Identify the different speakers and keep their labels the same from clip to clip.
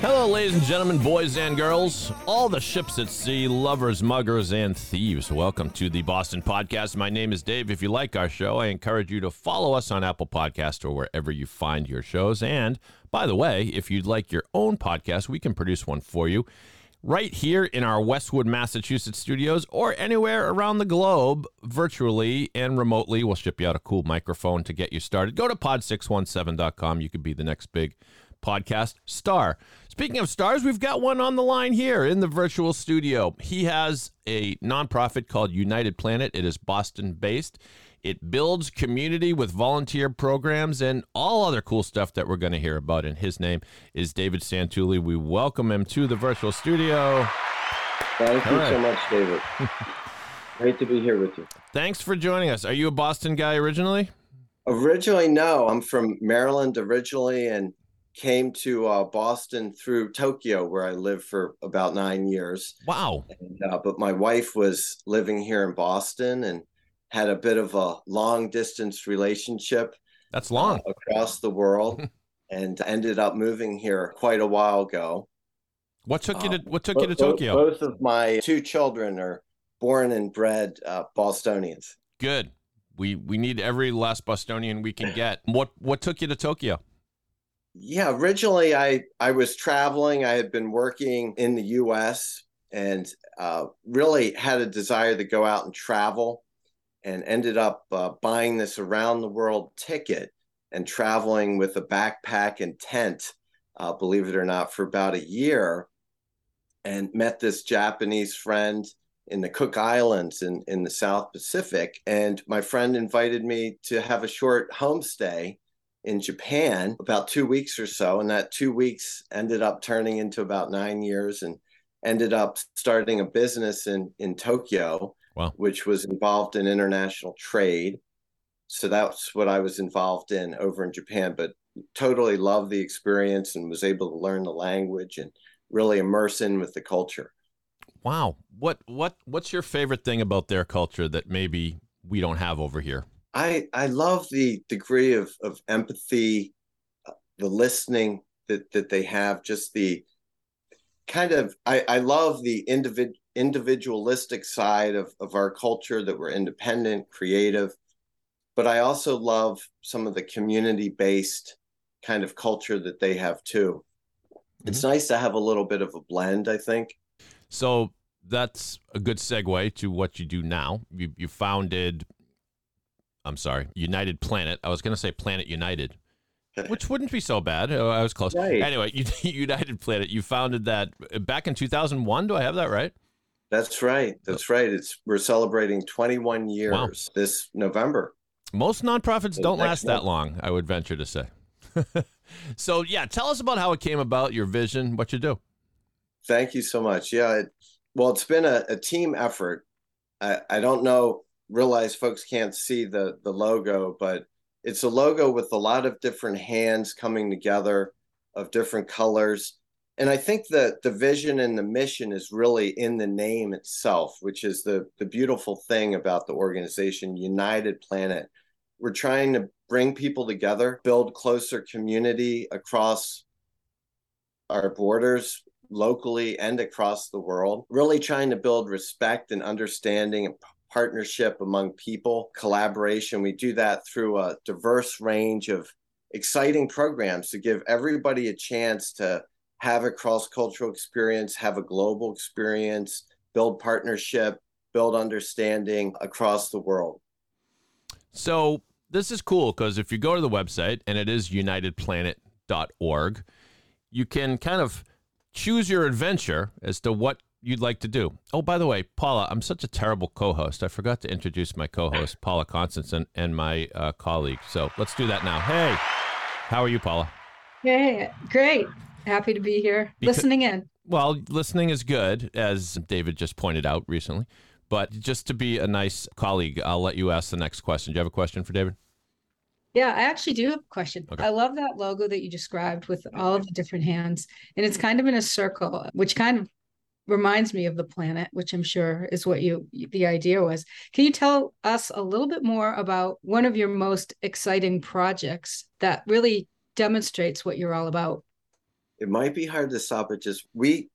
Speaker 1: Hello, ladies and gentlemen, boys and girls, all the ships at sea, lovers, muggers, and thieves. Welcome to the Boston Podcast. My name is Dave. If you like our show, I encourage you to follow us on Apple Podcast or wherever you find your shows. And by the way, if you'd like your own podcast, we can produce one for you right here in our Westwood, Massachusetts studios or anywhere around the globe, virtually and remotely. We'll ship you out a cool microphone to get you started. Go to pod617.com. You could be the next big podcast star. Speaking of stars, we've got one on the line here in the virtual studio. He has a nonprofit called United Planet. It is Boston based. It builds community with volunteer programs and all other cool stuff that we're going to hear about. And his name is David Santulli. We welcome him to the virtual studio.
Speaker 2: Thank you
Speaker 1: All right.
Speaker 2: so much, David. Great to be here with you.
Speaker 1: Thanks for joining us. Are you a Boston guy originally?
Speaker 2: Originally, no, I'm from Maryland originally and came to uh, Boston through Tokyo, where I lived for about nine years.
Speaker 1: Wow.
Speaker 2: And, uh, but my wife was living here in Boston and had a bit of a long distance relationship
Speaker 1: That's
Speaker 2: uh,
Speaker 1: long.
Speaker 2: across the world and ended up moving here quite a while ago.
Speaker 1: What took you to
Speaker 2: Um,
Speaker 1: what took you to
Speaker 2: Bo- bo-
Speaker 1: Tokyo?
Speaker 2: Both of my two children are born and bred uh, Bostonians.
Speaker 1: Good. We we need every last Bostonian we can get. What what took you to Tokyo?
Speaker 2: Yeah, originally I I was traveling. I had been working in the U.S. and uh, really had a desire to go out and travel, and ended up uh, buying this around the world ticket and traveling with a backpack and tent. Uh, believe it or not, for about a year, and met this Japanese friend in the Cook Islands in in the South Pacific. And my friend invited me to have a short homestay in Japan about two weeks or so. And that two weeks ended up turning into about nine years and ended up starting a business in, in Tokyo,
Speaker 1: Wow.
Speaker 2: which was involved in international trade. So that's what I was involved in over in Japan, but totally loved the experience and was able to learn the language and really immerse in with the culture.
Speaker 1: Wow. What what what's your favorite thing about their culture that maybe we don't have over here?
Speaker 2: I I love the degree of of empathy, uh, the listening that that they have, just the kind of I I love the individ individualistic side of of our culture that we're independent, creative, but I also love some of the community based kind of culture that they have too. It's nice to have a little bit of a blend, I think.
Speaker 1: So that's a good segue to what you do now. You you founded I'm sorry, United Planet. I was going to say Planet United, which wouldn't be so bad. Uh, I was close.
Speaker 2: Right.
Speaker 1: Anyway, United Planet. You founded that back in 2001. Do I have that right?
Speaker 2: That's right. That's right. It's we're celebrating 21 years this November.
Speaker 1: Most nonprofits
Speaker 2: So
Speaker 1: don't last that long, I would venture to say. so, yeah, tell us about how it came about, your vision, what you do.
Speaker 2: Thank you so much. Yeah, it, well, it's been a, a team effort. I, I don't know, realize folks can't see the the logo, but it's a logo with a lot of different hands coming together of different colors. And I think that the vision and the mission is really in the name itself, which is the the beautiful thing about the organization United Planet. We're trying to bring people together, build closer community across our borders locally and across the world, really trying to build respect and understanding and partnership among people, collaboration. We do that through a diverse range of exciting programs to give everybody a chance to have a cross cultural experience, have a global experience, build partnership, build understanding across the world.
Speaker 1: So, this is cool because if you go to the website, and it is unitedplanet.org, you can kind of choose your adventure as to what you'd like to do. Oh, by the way, Paula, I'm such a terrible co-host. I forgot to introduce my co-host, Paula Constance, and, and my uh, colleague. So let's do that now. Hey, how are you, Paula?
Speaker 3: Hey, great. Happy to be here,
Speaker 1: Because-
Speaker 3: listening in.
Speaker 1: Well, listening is good, as David just pointed out recently. But just to be a nice colleague, I'll let you ask the next question. Do you have a question for David?
Speaker 3: Yeah, I actually do have a question.
Speaker 1: Okay.
Speaker 3: I love that logo that you described with all of the different hands, and it's kind of in a circle, which kind of reminds me of the planet, which I'm sure is what you the idea was. Can you tell us a little bit more about one of your most exciting projects that really demonstrates what you're all about?
Speaker 2: it might be hard to stop it just we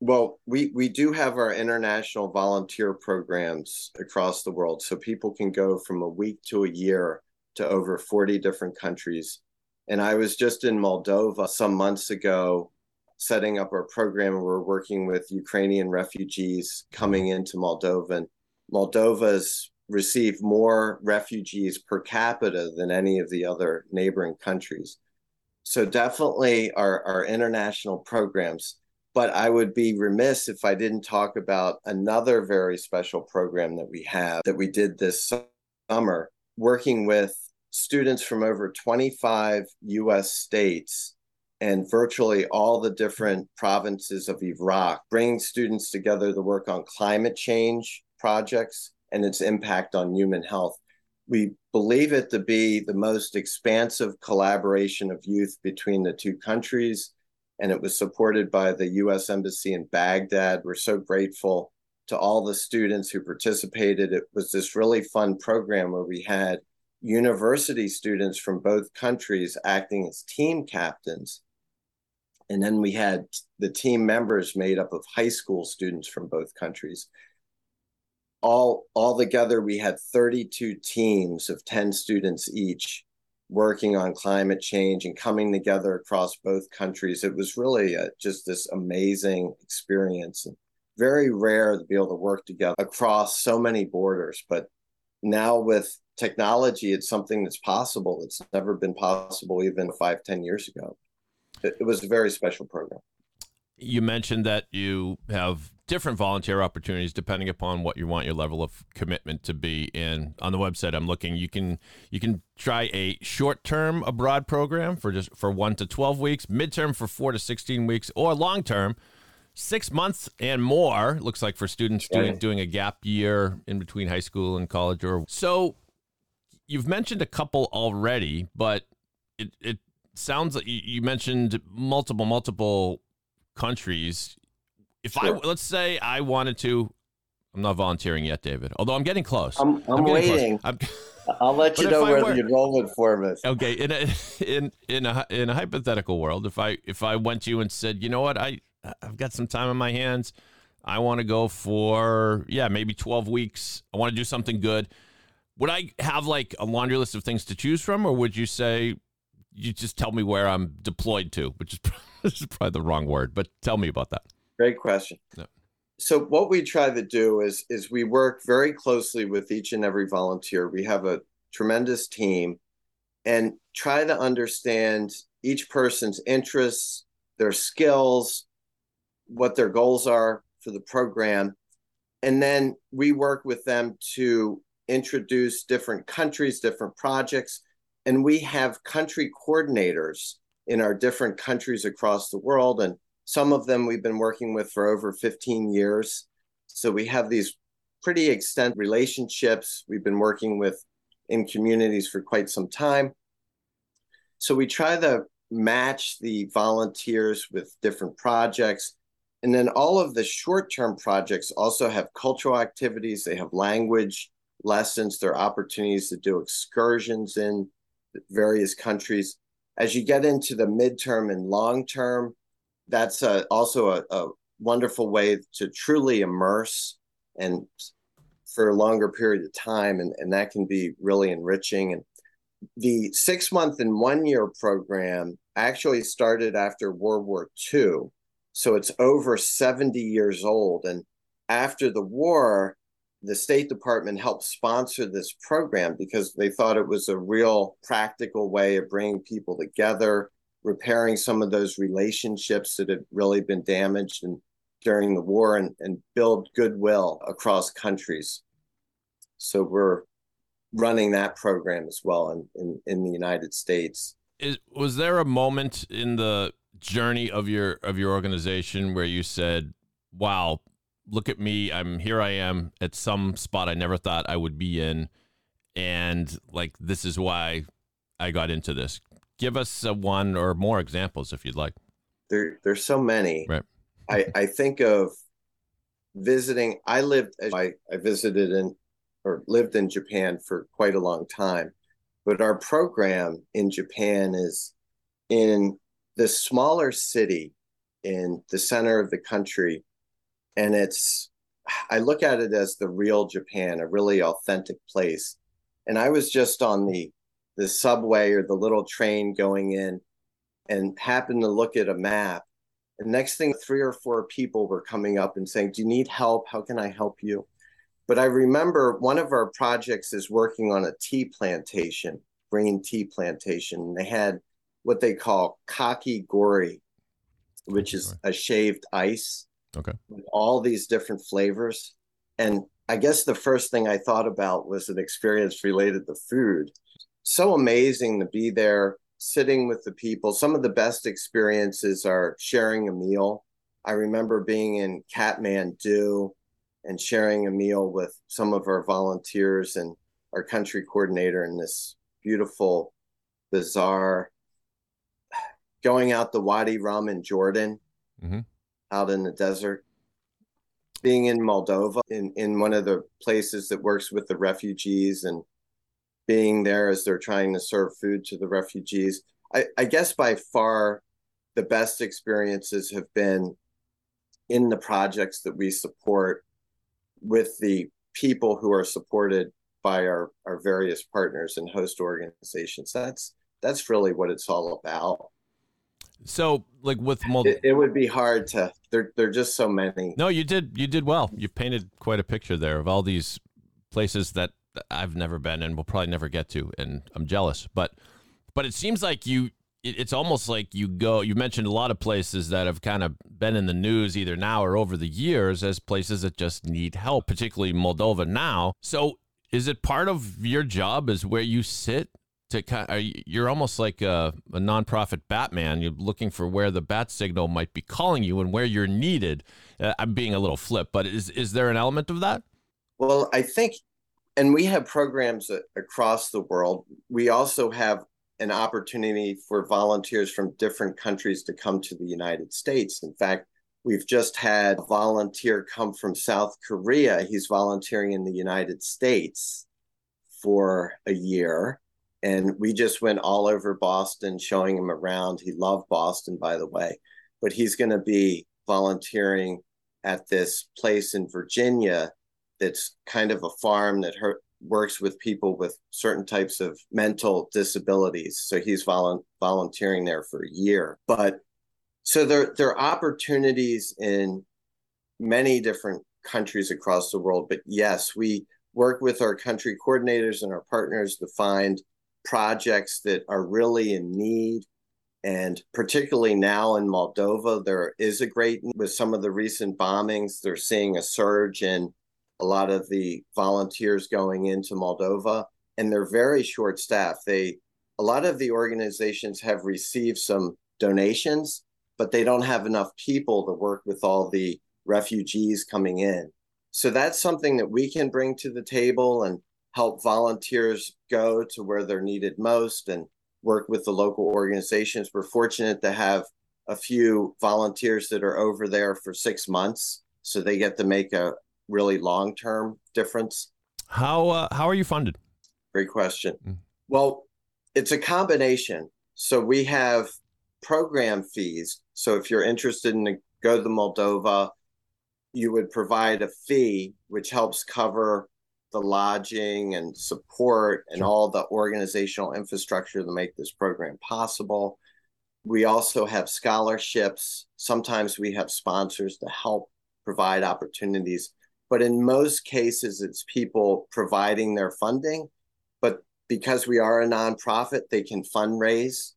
Speaker 2: well we we do have our international volunteer programs across the world so people can go from a week to a year to over 40 different countries and i was just in moldova some months ago setting up our program. We're working with ukrainian refugees coming into moldova and moldova's received more refugees per capita than any of the other neighboring countries. So definitely our, our international programs but i would be remiss if i didn't talk about another very special program that we have that we did this summer working with students from over 25 us states and virtually all the different provinces of iraq bringing students together to work on climate change projects and its impact on human health we believe it to be the most expansive collaboration of youth between the two countries. And it was supported by the US Embassy in Baghdad. We're so grateful to all the students who participated. It was this really fun program where we had university students from both countries acting as team captains. And then we had the team members made up of high school students from both countries. All all together we had 32 teams of 10 students each working on climate change and coming together across both countries. It was really a, just this amazing experience. And very rare to be able to work together across so many borders but now with technology it's something that's possible. It's never been possible even five ten years ago it, was a very special program
Speaker 1: You mentioned that you have different volunteer opportunities depending upon what you want your level of commitment to be. And on the website, I'm looking. You can you can try a short term abroad program for just for one to twelve weeks, midterm for four to sixteen weeks, or long term. Six months and more looks like for students doing doing a gap year in between high school and college. Or so, you've mentioned a couple already, but it it sounds like you, you mentioned multiple multiple countries. If I let's say I wanted to, I'm not volunteering yet, David. Although I'm getting close.
Speaker 2: i'm, I'm,
Speaker 1: getting close.
Speaker 2: waiting
Speaker 1: I'm,
Speaker 2: i'll let you know
Speaker 1: I
Speaker 2: where
Speaker 1: were-
Speaker 2: the enrollment form is
Speaker 1: okay, in a in in a in a hypothetical world, if I if I went to you and said, you know what, I I've got some time on my hands, I want to go for yeah maybe 12 weeks. I want to do something good. Would I have like a laundry list of things to choose from, or would you say you just tell me where I'm deployed to, which is is probably the wrong word, but tell me about that.
Speaker 2: Great question.
Speaker 1: Yeah.
Speaker 2: So what we try to do is is we work very closely with each and every volunteer. We have a tremendous team and try to understand each person's interests, their skills, what their goals are for the program. And then we work with them to introduce different countries, different projects, and we have country coordinators in our different countries across the world and some of them we've been working with for over 15 years. So we have these pretty extent relationships we've been working with in communities for quite some time. So we try to match the volunteers with different projects. And then all of the short term projects also have cultural activities, they have language lessons, there are opportunities to do excursions in various countries. As you get into the midterm and long term, that's a, also a, a wonderful way to truly immerse and for a longer period of time and, and that can be really enriching and the six month and one year program actually started after world war ii so it's over 70 years old and after the war the state department helped sponsor this program because they thought it was a real practical way of bringing people together repairing some of those relationships that had really been damaged and during the war and, and build goodwill across countries. So we're running that program as well in, in, in the United States.
Speaker 1: Is, was there a moment in the journey of your of your organization where you said, "Wow, look at me! I'm here. I am at some spot I never thought I would be in, and like this is why I got into this." Give us a one or more examples if you'd like.
Speaker 2: There, there's so many.
Speaker 1: Right.
Speaker 2: I, I think of visiting. I lived. I, I visited in or lived in Japan for quite a long time, but our program in Japan is in this smaller city in the center of the country, and it's. I look at it as the real Japan, a really authentic place. And I was just on the the subway or the little train going in and happened to look at a map. And next thing, three or four people were coming up and saying, Do you need help? How can I help you? But I remember one of our projects is working on a tea plantation, green tea plantation. And They had what they call kaki gori, which is a shaved ice.
Speaker 1: Okay.
Speaker 2: With all these different flavors. And I guess the first thing I thought about was an experience related to food. So amazing to be there, sitting with the people. Some of the best experiences are sharing a meal. I remember being in Kathmandu and sharing a meal with some of our volunteers and our country coordinator in this beautiful bazaar going out the Wadi Rum in Jordan,
Speaker 1: mm-hmm.
Speaker 2: Out in the desert, being in Moldova, in, in one of the places that works with the refugees and being there as they're trying to serve food to the refugees. I, I guess by far the best experiences have been in the projects that we support with the people who are supported by our, our various partners and host organizations. That's that's really what it's all about.
Speaker 1: So, like with
Speaker 2: it, it, would be hard to. There, there are just so many.
Speaker 1: No, you did. You did well. You painted quite a picture there of all these places that I've never been and will probably never get to, and I'm jealous. But, but it seems like you. It, it's almost like you go. You mentioned a lot of places that have kind of been in the news either now or over the years as places that just need help, particularly Moldova now. So, is it part of your job? Is where you sit to kind of, you're almost like a, a nonprofit Batman. You're looking for where the bat signal might be calling you and where you're needed. Uh, I'm being a little flip, but is is there an element of that?
Speaker 2: Well, I think, and we have programs across the world. We also have an opportunity for volunteers from different countries to come to the United States. In fact, we've just had a volunteer come from South Korea. He's volunteering in the United States for a year and we just went all over Boston showing him around. He loved Boston, by the way, but he's going to be volunteering at this place in Virginia that's kind of a farm that her, works with people with certain types of mental disabilities. So he's volu- volunteering there for a year. But so there, there are opportunities in many different countries across the world. But yes, we work with our country coordinators and our partners to find projects that are really in need. And particularly now in Moldova, there is a great, with some of the recent bombings, they're seeing a surge in a lot of the volunteers going into Moldova, and they're very short staffed. They, a lot of the organizations have received some donations, but they don't have enough people to work with all the refugees coming in. So that's something that we can bring to the table and help volunteers go to where they're needed most and work with the local organizations. We're fortunate to have a few volunteers that are over there for six months, so they get to make a really long term difference.
Speaker 1: How uh, how are you funded?
Speaker 2: Great question. Mm. Well, it's a combination. So we have program fees. So if you're interested in go to Moldova, you would provide a fee which helps cover the lodging and support and all the organizational infrastructure to make this program possible. We also have scholarships. Sometimes we have sponsors to help provide opportunities. But in most cases, it's people providing their funding. But because we are a nonprofit, they can fundraise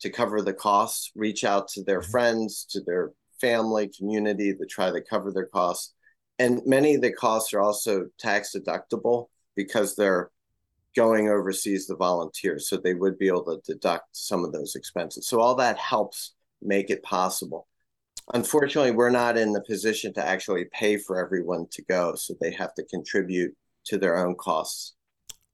Speaker 2: to cover the costs, reach out to their mm-hmm. friends, to their family, community to try to cover their costs. And many of the costs are also tax deductible because they're going overseas to volunteer. So they would be able to deduct some of those expenses. So all that helps make it possible. Unfortunately, we're not in the position to actually pay for everyone to go. So they have to contribute to their own costs.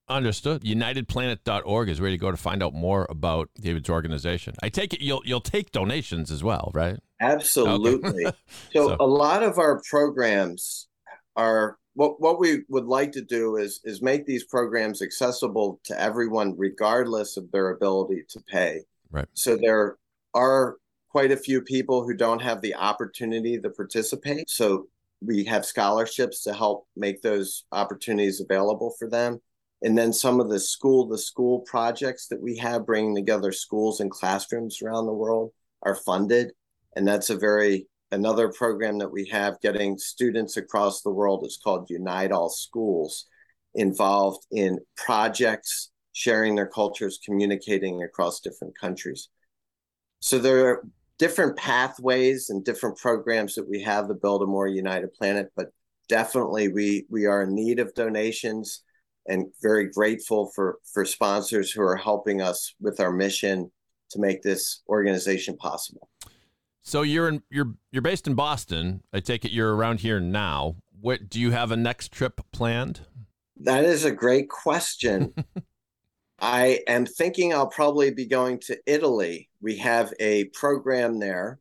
Speaker 1: Understood. UnitedPlanet.org is where you go to find out more about David's organization. I take it you'll you'll take donations as well, right?
Speaker 2: Absolutely.
Speaker 1: Okay.
Speaker 2: so,
Speaker 1: So-
Speaker 2: a lot of our programs are what what we would like to do is is make these programs accessible to everyone regardless of their ability to pay.
Speaker 1: Right.
Speaker 2: So there are quite a few people who don't have the opportunity to participate. So we have scholarships to help make those opportunities available for them. And then some of the school to school projects that we have bringing together schools and classrooms around the world are funded. And that's a very another program that we have getting students across the world It's called Unite All Schools involved in projects, sharing their cultures, communicating across different countries. So there are different pathways and different programs that we have to build a more united planet, but definitely we we are in need of donations and very grateful for for sponsors who are helping us with our mission to make this organization possible.
Speaker 1: So you're in you're you're based in Boston. I take it you're around here now. What do you have a next trip planned?
Speaker 2: That is a great question. I am thinking I'll probably be going to Italy. We have a program there,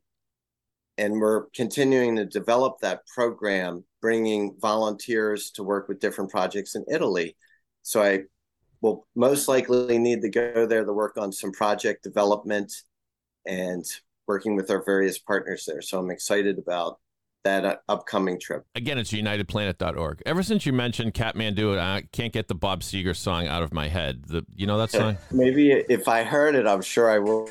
Speaker 2: and we're continuing to develop that program, bringing volunteers to work with different projects in Italy. So I will most likely need to go there to work on some project development and working with our various partners there. So I'm excited about that uh, upcoming trip.
Speaker 1: Again, it's unitedplanet.org. Ever since you mentioned Kathmandu, I can't get the Bob Seger song out of my head. The you know that song?
Speaker 2: Maybe if I heard it, I'm sure I will.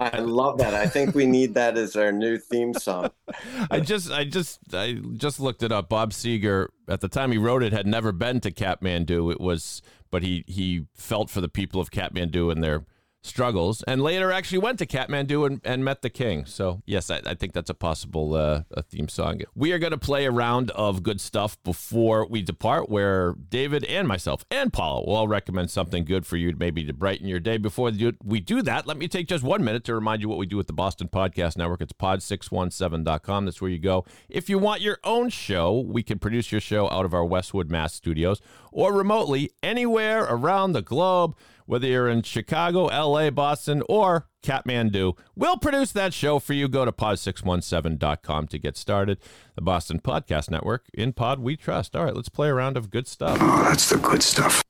Speaker 4: I
Speaker 2: love that. I think we need that as our new theme song.
Speaker 1: I just I just I just looked it up. Bob Seger at the time he wrote it had never been to Kathmandu. It was but he he felt for the people of Kathmandu and their struggles and later actually went to Kathmandu and, and met the king. So yes, I, I think that's a possible uh, a theme song. We are going to play a round of good stuff before we depart where David and myself and Paula will all recommend something good for you maybe to brighten your day. Before we do that, let me take just one minute to remind you what we do with the Boston Podcast Network. It's pod617.com. That's where you go. If you want your own show, we can produce your show out of our Westwood, Mass studios or remotely anywhere around the globe, whether you're in Chicago, LA, Boston, or Kathmandu. We'll produce that show for you. Go to pod617.com to get started. The Boston Podcast Network. In pod, we trust. All right, let's play a round of good stuff.
Speaker 5: Oh, that's the good stuff.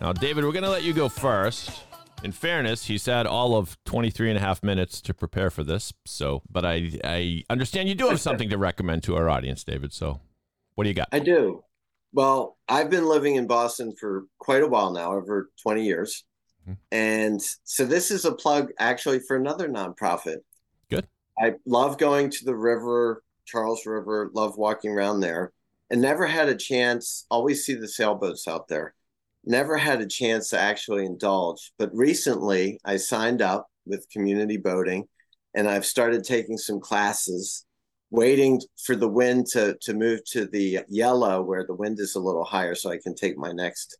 Speaker 1: Now, David, we're going to let you go first. In fairness, he's had all of 23 and a half minutes to prepare for this. So, but I, I understand you do have something to recommend to our audience, David. So, what do you got?
Speaker 2: I do. Well, I've been living in Boston for quite a while now, over 20 years.
Speaker 1: Mhm.
Speaker 2: And so this is a plug actually for another nonprofit.
Speaker 1: Good.
Speaker 2: I love going to the river, Charles River, love walking around there, and never had a chance, always see the sailboats out there. Never had a chance to actually indulge. But recently I signed up with community boating and I've started taking some classes waiting for the wind to to move to the yellow where the wind is a little higher so I can take my next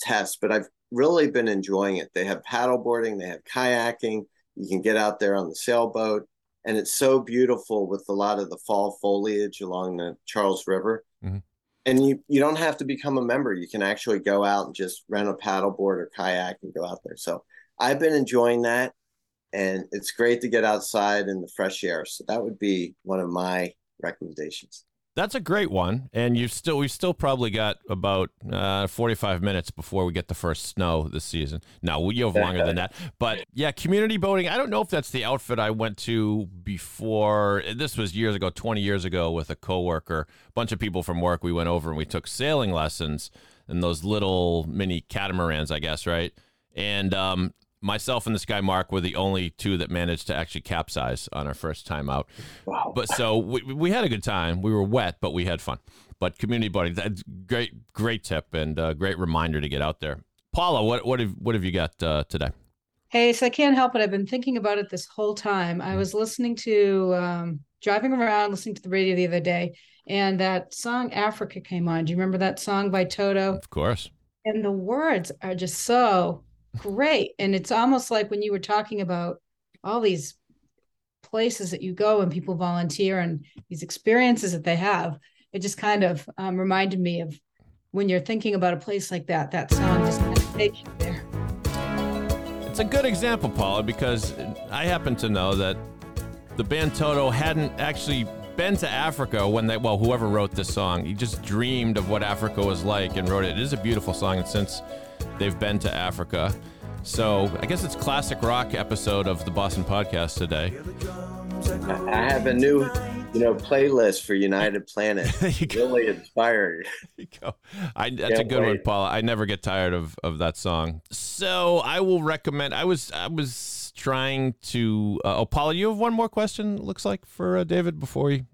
Speaker 2: test. But I've really been enjoying it. They have paddle boarding, they have kayaking, you can get out there on the sailboat, and it's so beautiful with a lot of the fall foliage along the Charles River.
Speaker 1: Mhm.
Speaker 2: And you you don't have to become a member. You can actually go out and just rent a paddleboard or kayak and go out there. So I've been enjoying that and it's great to get outside in the fresh air. So that would be one of my recommendations.
Speaker 1: That's a great one, and you still we've still probably got about uh, forty five minutes before we get the first snow this season. No, we you have longer than that, but yeah, community boating. I don't know if that's the outfit I went to before. This was years ago, twenty years ago, with a coworker. A bunch of people from work. We went over and we took sailing lessons and those little mini catamarans, I guess, right? and um, myself and this guy Mark were the only two that managed to actually capsize on our first time out.
Speaker 2: Wow.
Speaker 1: But so we, we had a good time. We were wet, but we had fun. But community buddy, that's great, great tip and uh, great reminder to get out there. Paula, what what have what have you got uh, today?
Speaker 3: Hey, so I can't help it. I've been thinking about it this whole time. I was listening to um, driving around, listening to the radio the other day, and that song Africa came on. Do you remember that song by Toto?
Speaker 1: Of course.
Speaker 3: And the words are just so great. And it's almost like when you were talking about all these places that you go and people volunteer and these experiences that they have, it just kind of um, reminded me of when you're thinking about a place like that, that song just kind of takes you there.
Speaker 1: It's a good example, Paula, because I happen to know that the band Toto hadn't actually been to Africa when they, well, whoever wrote this song, he just dreamed of what Africa was like and wrote it. It is a beautiful song, and since they've been to Africa, so I guess it's classic rock episode of the Boston podcast today.
Speaker 2: I have a new, you know, playlist for United Planet.
Speaker 1: There you go.
Speaker 2: really inspired.
Speaker 1: I, that's a
Speaker 2: Can't
Speaker 1: good one. Paula. I never get tired of, of that song. So I will recommend. I was I was trying to. Uh, oh, Paula, you have one more question. Looks like for uh, David before you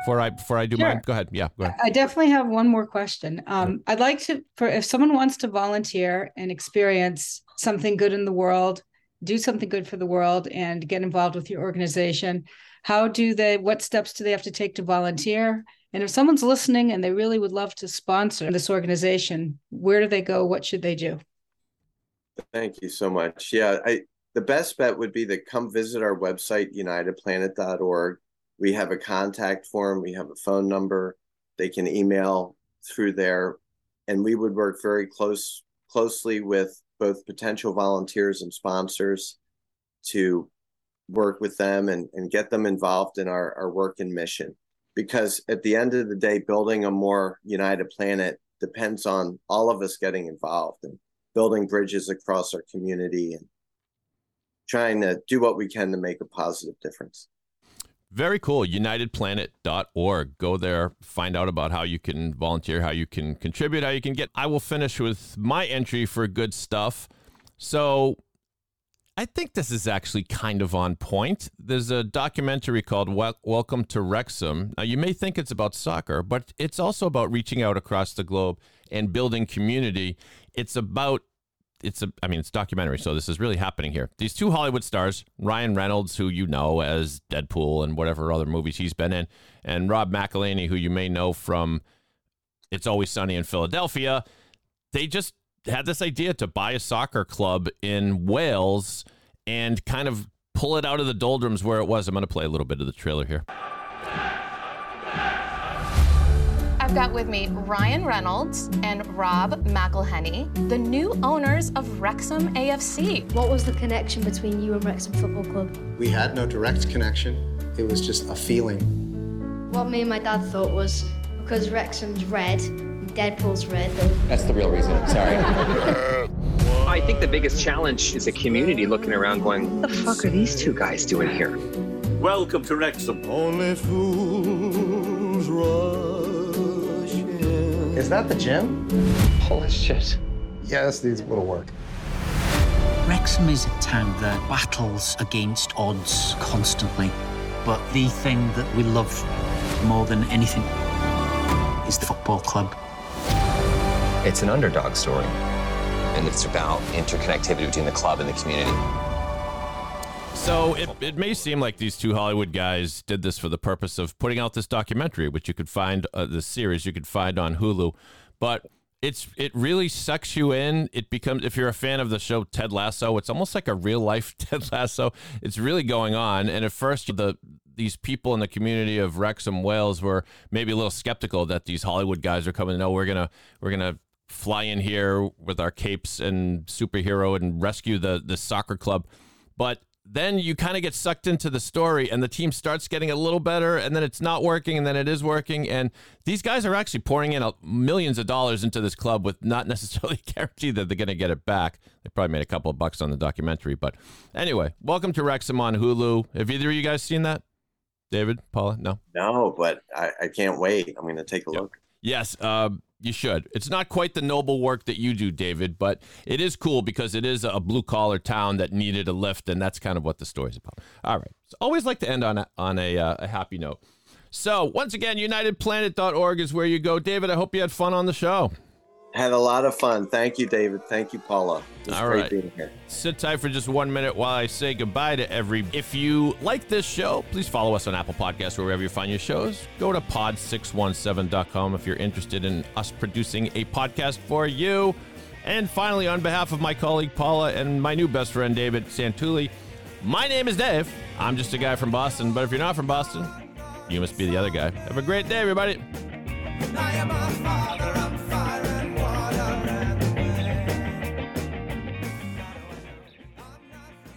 Speaker 1: before I before I do
Speaker 3: Sure.
Speaker 1: mine. Go ahead. Yeah, go ahead.
Speaker 3: I definitely have one more question. Um, I'd like to, for if someone wants to volunteer and experience something good in the world, do something good for the world, and get involved with your organization, how do they? What steps do they have to take to volunteer? And if someone's listening and they really would love to sponsor this organization, where do they go? What should they do?
Speaker 2: Thank you so much. Yeah, I the best bet would be to come visit our website, unitedplanet.org. We have a contact form, we have a phone number. They can email through there, and we would work very close closely with both potential volunteers and sponsors to work with them and, and get them involved in our, our work and mission. Because at the end of the day, building a more united planet depends on all of us getting involved and building bridges across our community and trying to do what we can to make a positive difference.
Speaker 1: Very cool. UnitedPlanet.org. Go there, find out about how you can volunteer, how you can contribute, how you can get. I will finish with my entry for good stuff. So I think this is actually kind of on point. There's a documentary called Wel- Welcome to Wrexham. Now, you may think it's about soccer, but it's also about reaching out across the globe and building community. It's about it's a I mean it's documentary, so this is really happening here. These two Hollywood stars, Ryan Reynolds, who you know as Deadpool and whatever other movies he's been in, and Rob McElhenney, who you may know from It's Always Sunny in Philadelphia. They just had this idea to buy a soccer club in Wales and kind of pull it out of the doldrums where it was. I'm going to play a little bit of the trailer here.
Speaker 5: I've got with me Ryan Reynolds and Rob McElhenney, the new owners of Wrexham AFC.
Speaker 6: What was the connection between you and Wrexham Football Club?
Speaker 7: We had no direct connection. It was just a feeling.
Speaker 6: What me and my dad thought was because Wrexham's red, Deadpool's red.
Speaker 8: That's the real reason. Sorry. I think the biggest challenge is a community looking around going, what the fuck are these two guys doing here?
Speaker 9: Welcome to Wrexham.
Speaker 4: Only fools
Speaker 7: Is that the gym?
Speaker 8: Holy shit.
Speaker 7: Yes, these will work.
Speaker 10: Wrexham is a town that battles against odds constantly, but the thing that we love more than anything is the football club.
Speaker 8: It's an underdog story. And it's about interconnectivity between the club and the community.
Speaker 1: So it, it may seem like these two Hollywood guys did this for the purpose of putting out this documentary, which you could find uh, the series you could find on Hulu, but it's it really sucks you in. It becomes if you're a fan of the show Ted Lasso, it's almost like a real life Ted Lasso. It's really going on, and at first the these people in the community of Wrexham, Wales, were maybe a little skeptical that these Hollywood guys are coming. No, we're gonna we're gonna fly in here with our capes and superhero and rescue the the soccer club, but then you kind of get sucked into the story and the team starts getting a little better and then it's not working and then it is working and these guys are actually pouring in millions of dollars into this club with not necessarily guarantee that they're going to get it back they probably made a couple of bucks on the documentary but anyway welcome to wrexham on hulu have either of you guys seen that david paula no
Speaker 2: No, but I, I can't wait. I'm going to take a
Speaker 1: Yeah.
Speaker 2: look.
Speaker 1: Yes, uh, you should. It's not quite the noble work that you do, David, but it is cool because it is a blue collar town that needed a lift, and that's kind of what the story's about. All right. So always like to end on a, on a, uh, a happy note. So once again, UnitedPlanet.org is where you go. David, I hope you had fun on the show.
Speaker 2: Had a lot of fun. Thank you, David. Thank you, Paula. It was
Speaker 1: All
Speaker 2: great
Speaker 1: right.
Speaker 2: being here.
Speaker 1: Sit tight for just one minute while I say goodbye to every. If you like this show, please follow us on Apple Podcasts or wherever you find your shows. Go to pod617.com if you're interested in us producing a podcast for you. And finally, on behalf of my colleague Paula and my new best friend David Santulli, my name is Dave. I'm just a guy from Boston, but if you're not from Boston, you must be the other guy. Have a great day, everybody.